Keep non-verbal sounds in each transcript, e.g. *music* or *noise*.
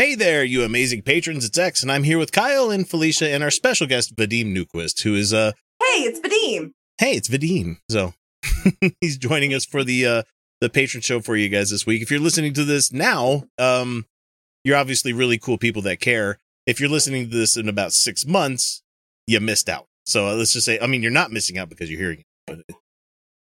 Hey there, you amazing patrons. It's X, and I'm here with Kyle and Felicia and our special guest, Vadim Newquist, who is, uh, Hey, it's Vadim. hey, it's Vadim. So *laughs* he's joining us for the, uh, the patron show for you guys this week. If you're listening to this now, um, you're obviously really cool people that care. If you're listening to this in about six months, you missed out. So uh, let's just say, I mean, you're not missing out because you're hearing it. But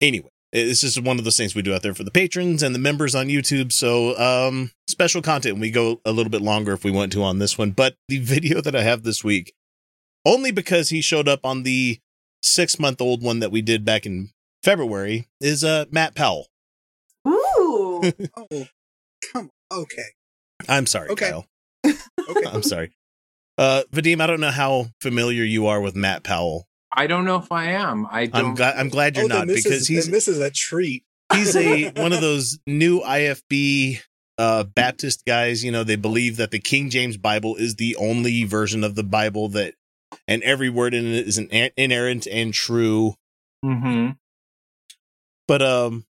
anyway, it's just one of those things we do out there for the patrons and the members on YouTube. So, um, special content. We go a little bit longer if we want to on this one, but the *laughs* video that I have this week, only because he showed up on the six month old one that we did back in February, is uh Matt Powell. Ooh. *laughs* Oh, come. On. Okay. I'm sorry, Okay. Kyle. *laughs* Okay. I'm sorry. Uh, Vadim, I don't know how familiar you are with Matt Powell. I don't know if I am. I don't. I'm glad. I'm glad you're oh, not this because is, he's this is a treat. he's a *laughs* one of those new IFB uh Baptist guys, you know, they believe that the King James Bible is the only version of the Bible that and every word in it is an inerrant and true. Mm-hmm. But um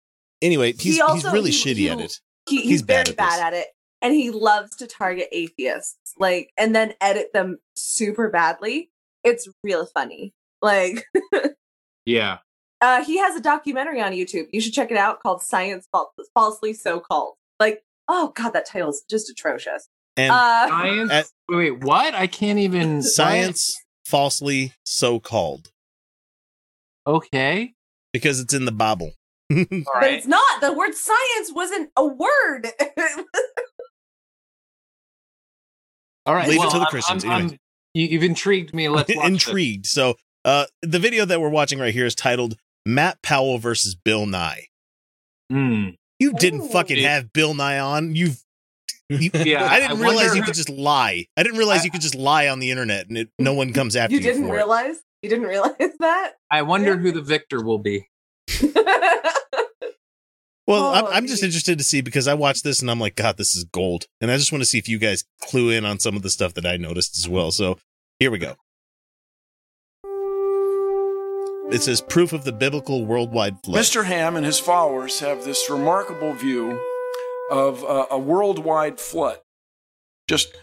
anyway, He he's also- he's really he- shitty he- at it. He, he's, He's bad very at bad at it. And he loves to target atheists, like, and then edit them super badly. It's real funny. Like, *laughs* Yeah. uh, he has a documentary on YouTube. You should check it out called Science Fal- Falsely So Called. Like, oh God, that title is just atrocious. And Uh, Science. At- wait, wait, what? I can't even. *laughs* science falsely so called? Okay. because it's in the Bible. *laughs* All but it's not. The word science wasn't a word. All right. Leave it to the I'm- Christians. I'm- Anyways. I'm- you, you've intrigued me. Let's watch Intrigued. So uh the video that we're watching right here is titled Matt Powell versus Bill Nye. Mm. You didn't Ooh. fucking Yeah. have Bill Nye on. You've you, *laughs* Yeah. I didn't I realize wonder- you could just lie. I didn't realize I- you could just lie on the internet and it, no one comes after you you. didn't for it. realize? You didn't realize *laughs* that? I wonder who the victor will be. *laughs* Well, I'm, Oh, I'm just interested to see because I watched this and I'm like, God, this is gold. And I just want to see if you guys clue in on some of the stuff that I noticed as well. So here we go. It says proof of the biblical worldwide flood. Mr. Ham and his followers have this remarkable view of uh, a worldwide flood. Just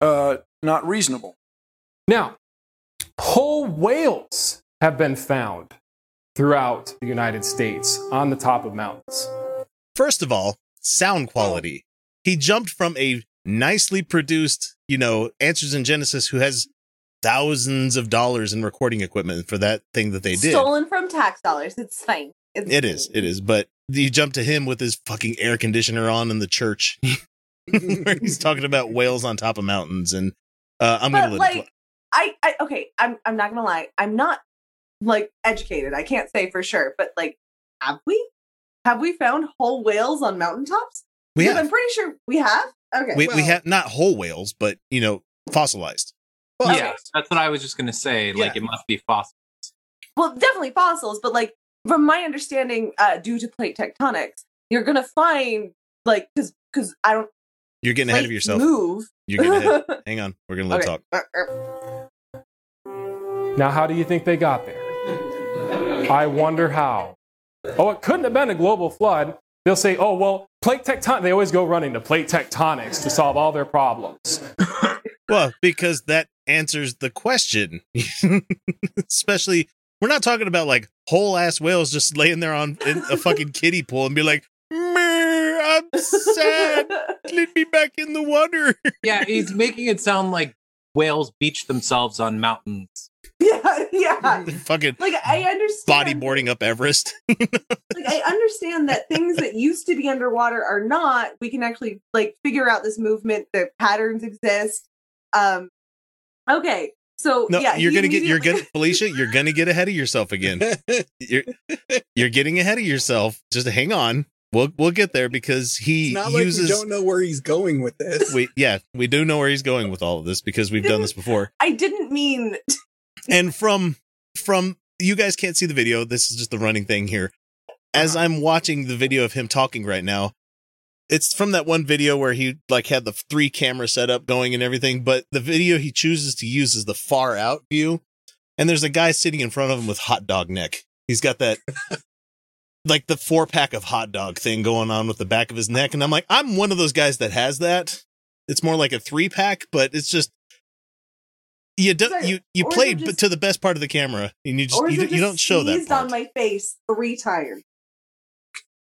uh, not reasonable. Now, whole whales have been found throughout the United States on the top of mountains. First of all, sound quality. He jumped from a nicely produced, you know, Answers in Genesis who has thousands of dollars in recording equipment for that thing that they did. Stolen from tax dollars. It's fine. It's It is, it is. But you jump to him with his fucking air conditioner on in the church, *laughs* where he's *laughs* talking about whales on top of mountains, and uh, I'm gonna let it like, I, I, okay, I'm, I'm not gonna lie. I'm not like educated. I can't say for sure, but like, have we? Have we found whole whales on mountaintops? we have I'm pretty sure we have. Okay. we, we have not whole whales, but you know, fossilized. Well, yes, that's what I was just gonna say. Like it must be fossil. well, definitely fossils, but like from my understanding, uh, due to plate tectonics, you're gonna find like because because I don't You're getting ahead of yourself. Move. You're getting ahead. *laughs* Hang on, we're gonna let Okay. talk. Now, how do you think they got there? I wonder how. Oh, it couldn't have been a global flood. They'll say, oh, well, plate tectonics. They always go running to plate tectonics to solve all their problems. Well, because that answers the question. *laughs* Especially, we're not talking about like whole ass whales just laying there on in a fucking *laughs* kiddie pool and be like, "Meh, I'm sad. *laughs* Let me back in the water. Yeah, he's making it sound like whales beach themselves on mountains. yeah, yeah. fucking Like I understand bodyboarding up Everest. like I understand that things that used to be underwater are not. We can actually like figure out this movement. The patterns exist. Um. Okay, so No, yeah, you're gonna get you're immediately- gonna *laughs* Felicia, you're gonna get ahead of yourself again. *laughs* You're you're getting ahead of yourself. Just hang on. we'll we'll get there because he It's not like uses we don't know where he's going with this. we yeah, we do know where he's going with all of this because we've done this before. *laughs* I didn't mean And from from you guys can't see the video, this is just the running thing here. As uh-huh. I'm watching the video of him talking right now, it's from that one video where he like had the three camera setup going and everything, but the video he chooses to use is the far out view. And there's a guy sitting in front of him with hot dog neck. He's got that *laughs* like the four pack of hot dog thing going on with the back of his neck. And I'm like, I'm one of those guys that has that. It's more like a three pack, but it's just you don't you you played just- to the best part of the camera and you just you, you don't show that part. on my face three times.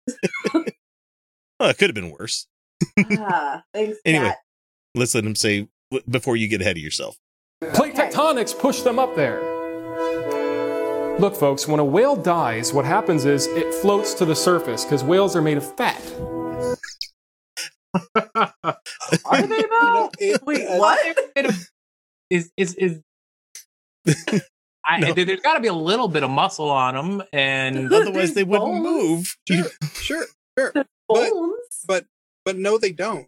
*laughs* oh, it could have been worse. ah, thanks, *laughs* Anyway. Kat. Let's let him say w- before you get ahead of yourself. Plate tectonics push them up there. Look, folks, when a whale dies, what happens is it floats to the surface because whales are made of fat. Are they *laughs* though? Wait, what? is is is *laughs* I, No. there, has got to be a little bit of muscle on them, and Otherwise, they There's wouldn't bones. move. Sure, sure, sure. But- Bones? But but no, they don't.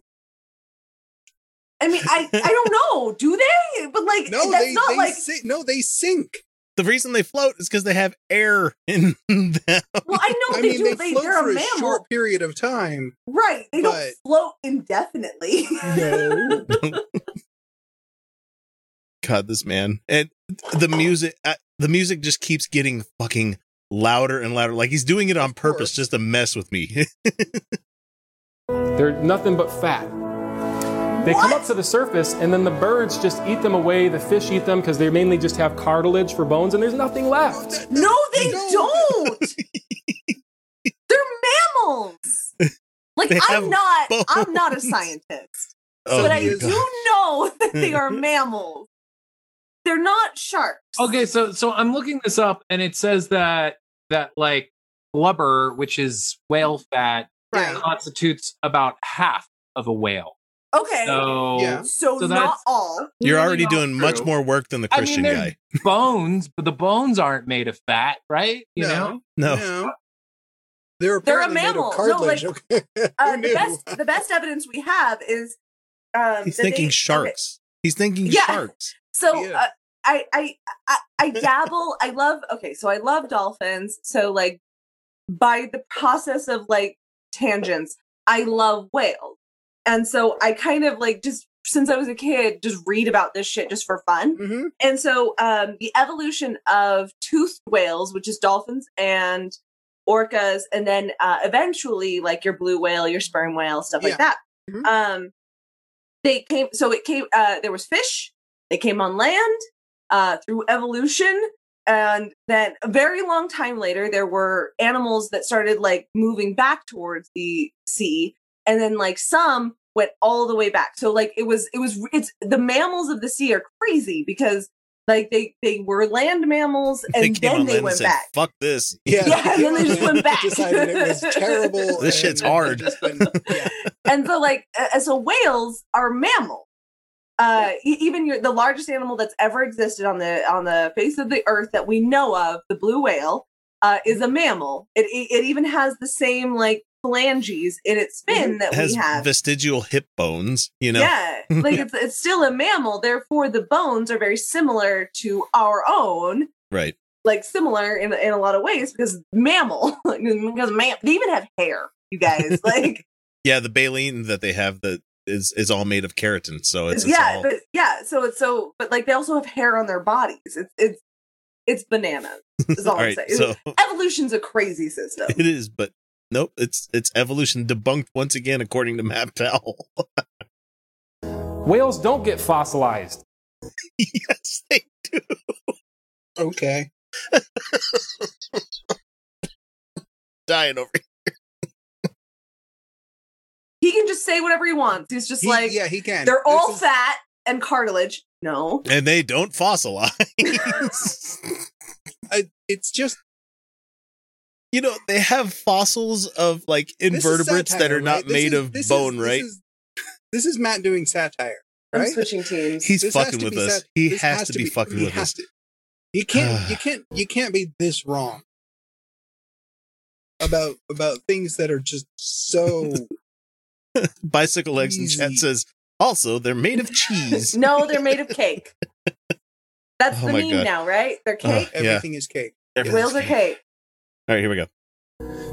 I mean, I I don't know. Do they? But like, No, that's they not they like. si- no, they sink. The reason they float is because they have air *laughs* in them. Well, I know I they mean, do. they They, float they're for a a mammal, short period of time. right? They don't float indefinitely. No, *laughs* *laughs* God, this man and the music. Uh, the music just keeps getting fucking louder and louder. Like he's doing it on purpose course. just to mess with me. *laughs* They're nothing but fat. They come up to the surface, and then the birds just eat them away. The fish eat them because they mainly just have cartilage for bones, and there's nothing left. no, they No. don't. *laughs* they're mammals. *laughs* Like They I'm not. I'm not a scientist, oh, but I my do know that they are mammals. They're not sharks. okay, so so I'm looking this up, and it says that that like blubber, which is whale fat, Right. constitutes about half of a whale. Okay. So Yeah. so, so not that's- all. You're really already not doing much more work than the I mean, Christian guy. *laughs* bones, but the bones aren't made of fat, right? You No. know, No, *laughs* no. They're They're a apparently made of mammal. No, like, okay. *laughs* Uh, the best the best evidence we have is um, he's thinking they- sharks. He's thinking Yeah. sharks. So Yeah. uh, I, I I I dabble. I love. Okay, so I love dolphins. So like by the process of like tangents, I love whales, and so I kind of like just since I was a kid, just read about this shit just for fun. Mhm. And so um, the evolution of toothed whales, which is dolphins and orcas, and then uh, eventually like your blue whale, your sperm whale, stuff Yeah. like that. Mhm. Um, they came. So it came. Uh, there was fish. They came on land uh, through evolution. And then a very long time later, there were animals that started like moving back towards the sea. And then like some went all the way back. So like it was, it was, it's the mammals of the sea are crazy because like they, they were land mammals *laughs* and they came then on they land and went said, back. "Fuck this." *laughs* Yeah, Yeah, and then they just went *laughs* back. Decided it was terrible. This shit's hard. been- yeah. and so like uh, so whales are mammals uh even your the largest animal that's ever existed on the on the face of the earth that we know of the blue whale uh is a mammal. It it, even has the same like phalanges in its fin that It has we have. vestigial hip bones. You know, yeah. Like it's it's still a mammal therefore the bones are very similar to our own. Right? like similar in in a lot of ways because mammal *laughs* because man they even have hair you guys. *laughs* Like Yeah, the baleen that they have that is is all made of keratin. So it's, it's yeah, all, but yeah. So it's so, but like they also have hair on their bodies. It's it's it's bananas. Is all, *laughs* all I'm saying. So *laughs* Evolution's a crazy system. it is, but nope. It's it's evolution debunked once again according to Matt Powell. *laughs* Whales don't get fossilized. yes, they do. Okay. Dying over. He can just say whatever he wants. He's just He- like yeah, he can. they're all This is- fat and cartilage. No, and they don't fossilize. *laughs* *laughs* I- it's just you know, they have fossils of like this is invertebrates that are not right? Made is- of this is- bone, this right? is- This is Matt doing satire, I'm right? switching teams. He's This has fucking to with be us. sat- he this has, to be, fucking with us. to. You can't. you *sighs* can't. You can't be this wrong. about about things that are just so *laughs* *laughs* Bicycle legs in chat says also they're made of cheese. *laughs* No, they're made of cake. *laughs* That's Oh the meme God. now, right? They're uh, cake. Yeah. everything is cake. Whales are cake. All right, here we go.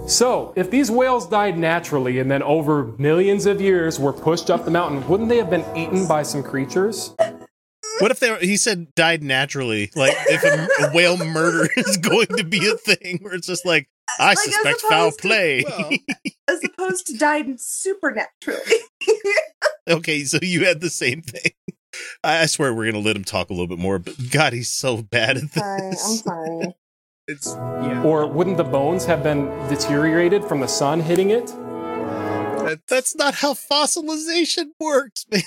So, if these whales died naturally and then over millions of years were pushed up the mountain, wouldn't they have been eaten by some creatures? What if they were, he said died naturally? Like if a, a whale murder is going to be a thing where it's just like, I Like, suspect foul opposed to- play. *laughs* Well, As *laughs* opposed to died supernaturally. okay, so you had the same thing. I, I swear we're gonna let him talk a little bit more, but God, he's so bad at sorry, I'm this. *laughs* sorry. it's yeah. Or wouldn't the bones have been deteriorated from the sun hitting it? That's, That's not how fossilization works, man.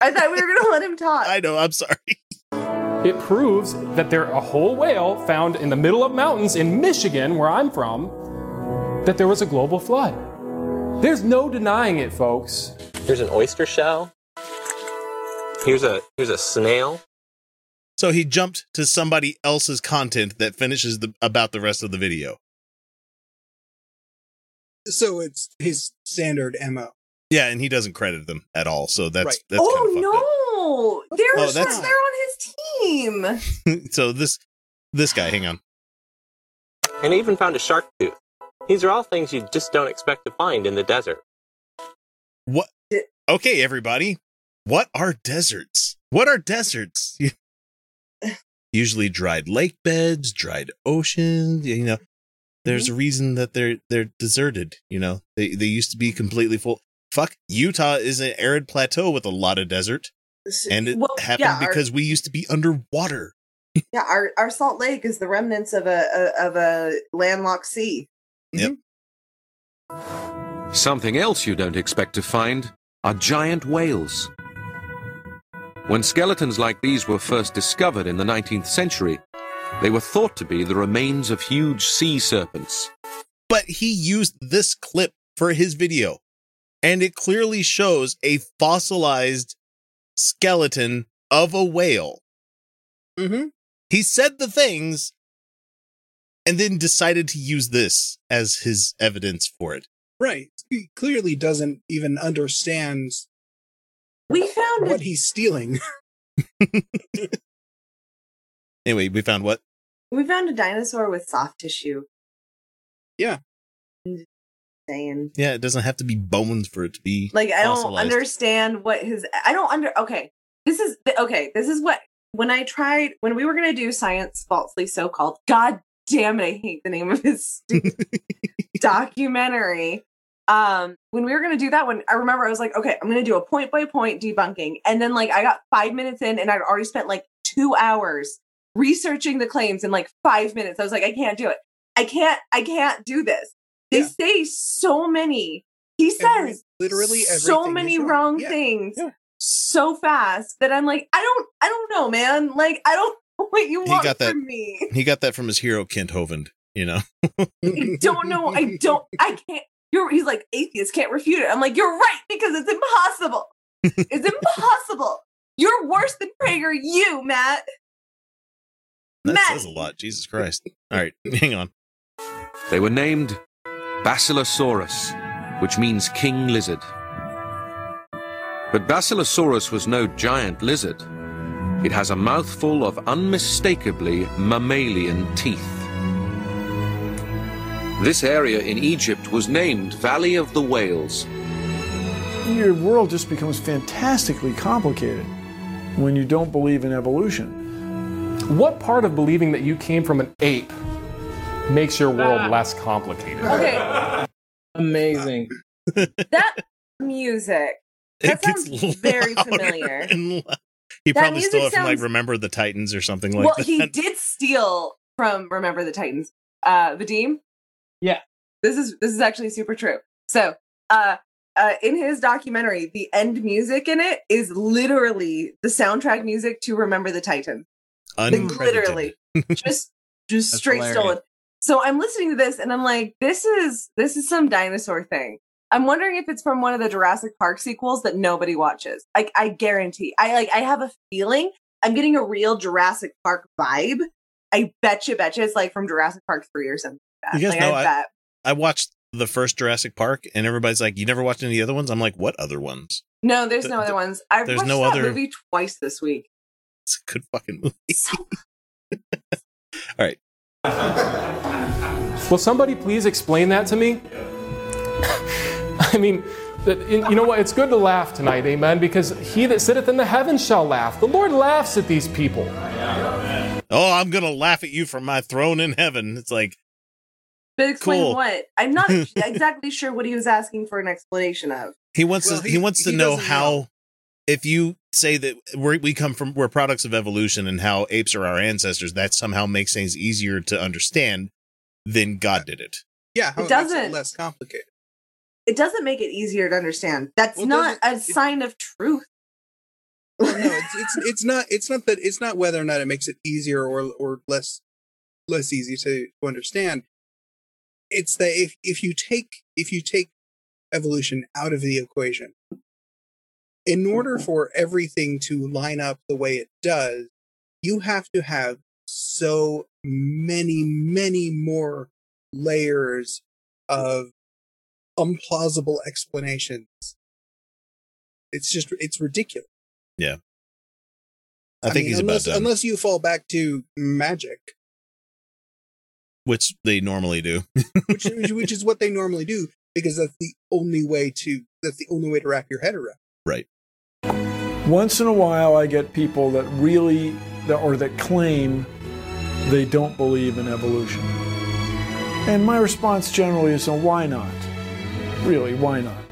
I thought we were gonna let him talk. I know. I'm sorry. It proves that there a whole whale found in the middle of mountains in Michigan, where I'm from, that there was a global flood. There's no denying it, folks. Here's an oyster shell. Here's a here's a snail. So he jumped to somebody else's content that finishes the about the rest of the video. so it's his standard mo. Yeah, and he doesn't credit them at all. So that's Right. that's oh kind of no, they're Oh, just- that's- they're on his team. *laughs* so this this guy, hang on. And I even found a shark tooth. These are all things you just don't expect to find in the desert. What? Okay, everybody. What are deserts? What are deserts? *laughs* Usually dried lake beds, dried oceans. You know, there's a reason that they're they're deserted. You know, they they used to be completely full. Fuck, Utah is an arid plateau with a lot of desert, and it Well, happened yeah, our- because we used to be underwater. yeah, our, our Salt Lake is the remnants of a, a of a landlocked sea. Mm-hmm. Something else you don't expect to find are giant whales. When skeletons like these were first discovered in the 19th century, they were thought to be the remains of huge sea serpents. But he used this clip for his video, and it clearly shows a fossilized skeleton of a whale. Mm-hmm. he said the things and then decided to use this as his evidence for it. Right. He clearly doesn't even understand We found what a, he's stealing. *laughs* Anyway, we found what? we found a dinosaur with soft tissue. Yeah. I'm just saying. Yeah, it doesn't have to be bones for it to be Like I don't understand what his I don't under okay. This is okay, this is what when I tried when we were gonna do science falsely so called, god damn it, I hate the name of his *laughs* documentary. Um, when we were gonna do that one, I remember I was like, okay, I'm gonna do a point by point debunking. And then like I got five minutes in and I'd already spent like two hours researching the claims in like five minutes. I was like, I can't do it. I can't, I can't do this. They Yeah. say so many. He Every- says literally so many wrong. wrong Yeah. things Yeah. so fast that I'm like, I don't, I don't know, man. Like, I don't *laughs* know what you He want got that- from me. He got that from his hero Kent Hovind, you know. I don't know. I don't. I *laughs* can't. You're. He's like atheists can't refute it. I'm like, you're right because it's impossible. it's impossible. You're worse than Prager. You, Matt. That Matt. says a lot. Jesus Christ. All right, hang on. They were named Basilosaurus, which means king lizard. But Basilosaurus was no giant lizard. It has a mouthful of unmistakably mammalian teeth. This area in Egypt was named Valley of the Whales. Your world just becomes fantastically complicated when you don't believe in evolution. What part of believing that you came from an ape makes your world Ah. less complicated? Okay. Amazing. *laughs* That music. That sounds very familiar. *laughs* and He That probably stole music it from like Remember the Titans or something like well, that. he *laughs* did steal from Remember the Titans. Uh, Vadim. Yeah. This is this is actually super true. So, uh, uh, in his documentary, the end music in it is literally the soundtrack music to Remember the Titans. Like, literally, just just That's straight hilarious. stolen. So I'm listening to this and I'm like, this is this is some dinosaur thing. I'm wondering if it's from one of the Jurassic Park sequels that nobody watches. Like I guarantee. I like I have a feeling I'm getting a real Jurassic Park vibe. I bet you, bet you it's like from Jurassic Park 3 or something. Like that. You guys like, know I I- bet. I watched the first Jurassic Park, and everybody's like, "You never watched any of the other ones?" I'm like, "What other ones?" No, there's Th- no other th- ones. I've there's watched no that other- movie twice this week. It's a good fucking movie. *laughs* All right, *laughs* Will somebody please explain that to me? I mean, you know what? It's good to laugh tonight, amen, because he that sitteth in the heavens shall laugh. The Lord laughs at these people. oh, I'm gonna laugh at you from my throne in heaven. It's like, But explain Cool. what? I'm not *laughs* exactly sure what he was asking for an explanation of. He wants Well, to. he- He, wants to he know how. know. If you say that we're, we come from we're products of evolution and how apes are our ancestors, that somehow makes things easier to understand than God did it. Yeah, how It doesn't. less complicated. It doesn't make it easier to understand. That's Well, not a it- it- sign of truth. Well, no, it's, it's it's not it's not that it's not whether or not it makes it easier or or less less easy to, to understand. It's that if if you take if you take evolution out of the equation, in order mm-hmm. for everything to line up the way it does, you have to have so many many more layers of implausible explanations. It's just it's ridiculous. Yeah. I, think mean, he's unless, about done, unless you fall back to magic, which they normally do. which which- which is what they normally do, because that's the only way to that's the only way to wrap your head around. right. Once in a while, I get people that really, that, or that claim they don't believe in evolution. And my response generally is, well, why not? Really, why not?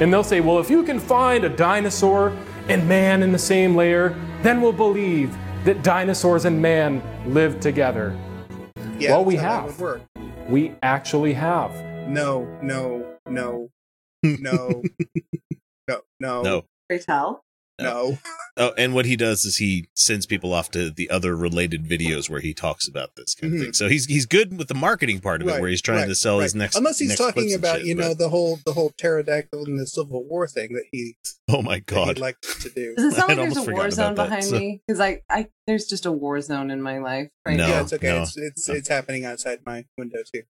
And they'll say, well, if you can find a dinosaur and man in the same layer, then we'll believe that dinosaurs and man lived together. Yeah, well, we have. work. We actually have. No, no, no, no, *laughs* no, no, No. Pray tell. No. Oh, and what he does is he sends people off to the other related videos where he talks about this kind of thing. So he's he's good with the marketing part of it, Mm-hmm. Where he's trying right, to sell his right. next. Unless he's next talking about shit, you know the whole the whole pterodactyl and the Civil War thing that he oh my that he god, likes to do. Does it sound *laughs* I'd like there's almost a war zone about that, behind so- me? Because I, I, there's just a war zone in my life right No. now. yeah, it's okay. no. It's it's it's happening outside my window too.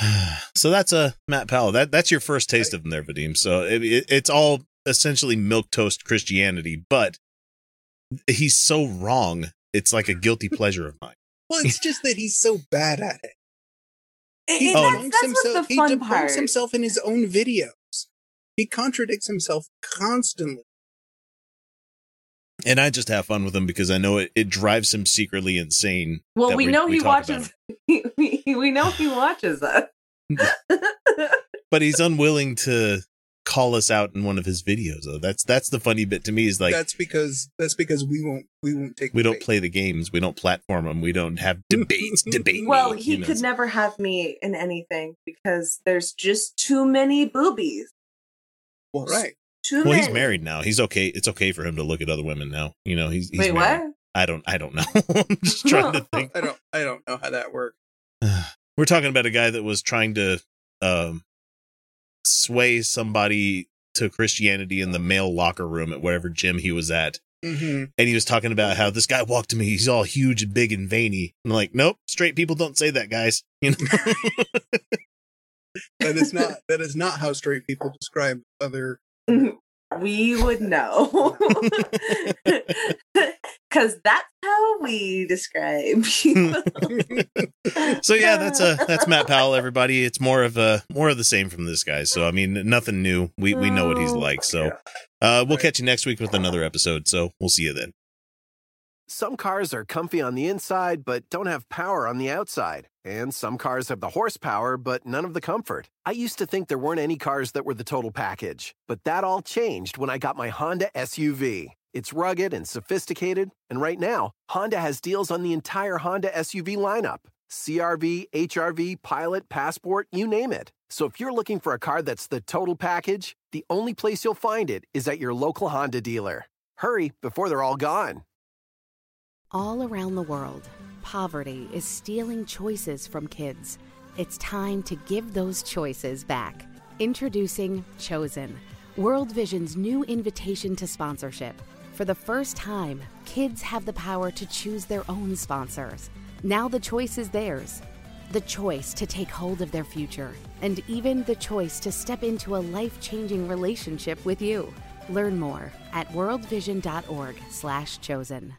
*sighs* so that's a Matt Powell. That that's your first taste of him there, Vadim. So it, it, it's all essentially milk toast Christianity, but he's so wrong. It's like a guilty *laughs* pleasure of mine. Well, it's just that he's so bad at it. It- He it- Oh, that's, debunks that's himself. what's the He fun debunks part. himself in his own videos. He contradicts himself constantly. And I just have fun with him because I know it, it drives him secretly insane. Well, that we, know he watches. *laughs* We, we know he watches us. *laughs* but he's unwilling to call us out in one of his videos though that's that's the funny bit to me is like that's because that's because we won't we won't take we don't bait. play the games we don't platform them we don't have *laughs* debates debate well, me, he you know. could never have me in anything because there's just too many boobies. Well, right. Too well many. he's married now he's okay it's okay for him to look at other women now you know he's, he's Wait, married. what? i don't i don't know *laughs* i'm just trying to *laughs* think I don't I don't know how that works. *sighs* we're talking about a guy that was trying to um sway somebody to christianity in the male locker room at whatever gym he was at Mm-hmm. and he was talking about how this guy walked to me. He's all huge and big and veiny. I'm like, nope, straight people don't say that, guys. *laughs* You know, That is not that is not how straight people describe other. *laughs* we would know. *laughs* Because that's how we describe *laughs* people. *laughs* so yeah, that's a that's Matt Powell. Everybody, it's more of a more of the same from this guy. So I mean, nothing new. We we know what he's like. So uh, we'll catch you next week with another episode. So we'll see you then. Some cars are comfy on the inside, but don't have power on the outside. And some cars have the horsepower, but none of the comfort. I used to think there weren't any cars that were the total package, but that all changed when I got my Honda SUV. It's rugged and sophisticated, and right now, Honda has deals on the entire Honda SUV lineup CRV, HRV, Pilot, Passport, you name it. So if you're looking for a car that's the total package, the only place you'll find it is at your local Honda dealer. Hurry before they're all gone. All around the world, poverty is stealing choices from kids. It's time to give those choices back. Introducing Chosen, World Vision's new invitation to sponsorship. For the first time, kids have the power to choose their own sponsors. Now the choice is theirs. the choice to take hold of their future, and even the choice to step into a life-changing relationship with you. Learn more at worldvision.org/chosen.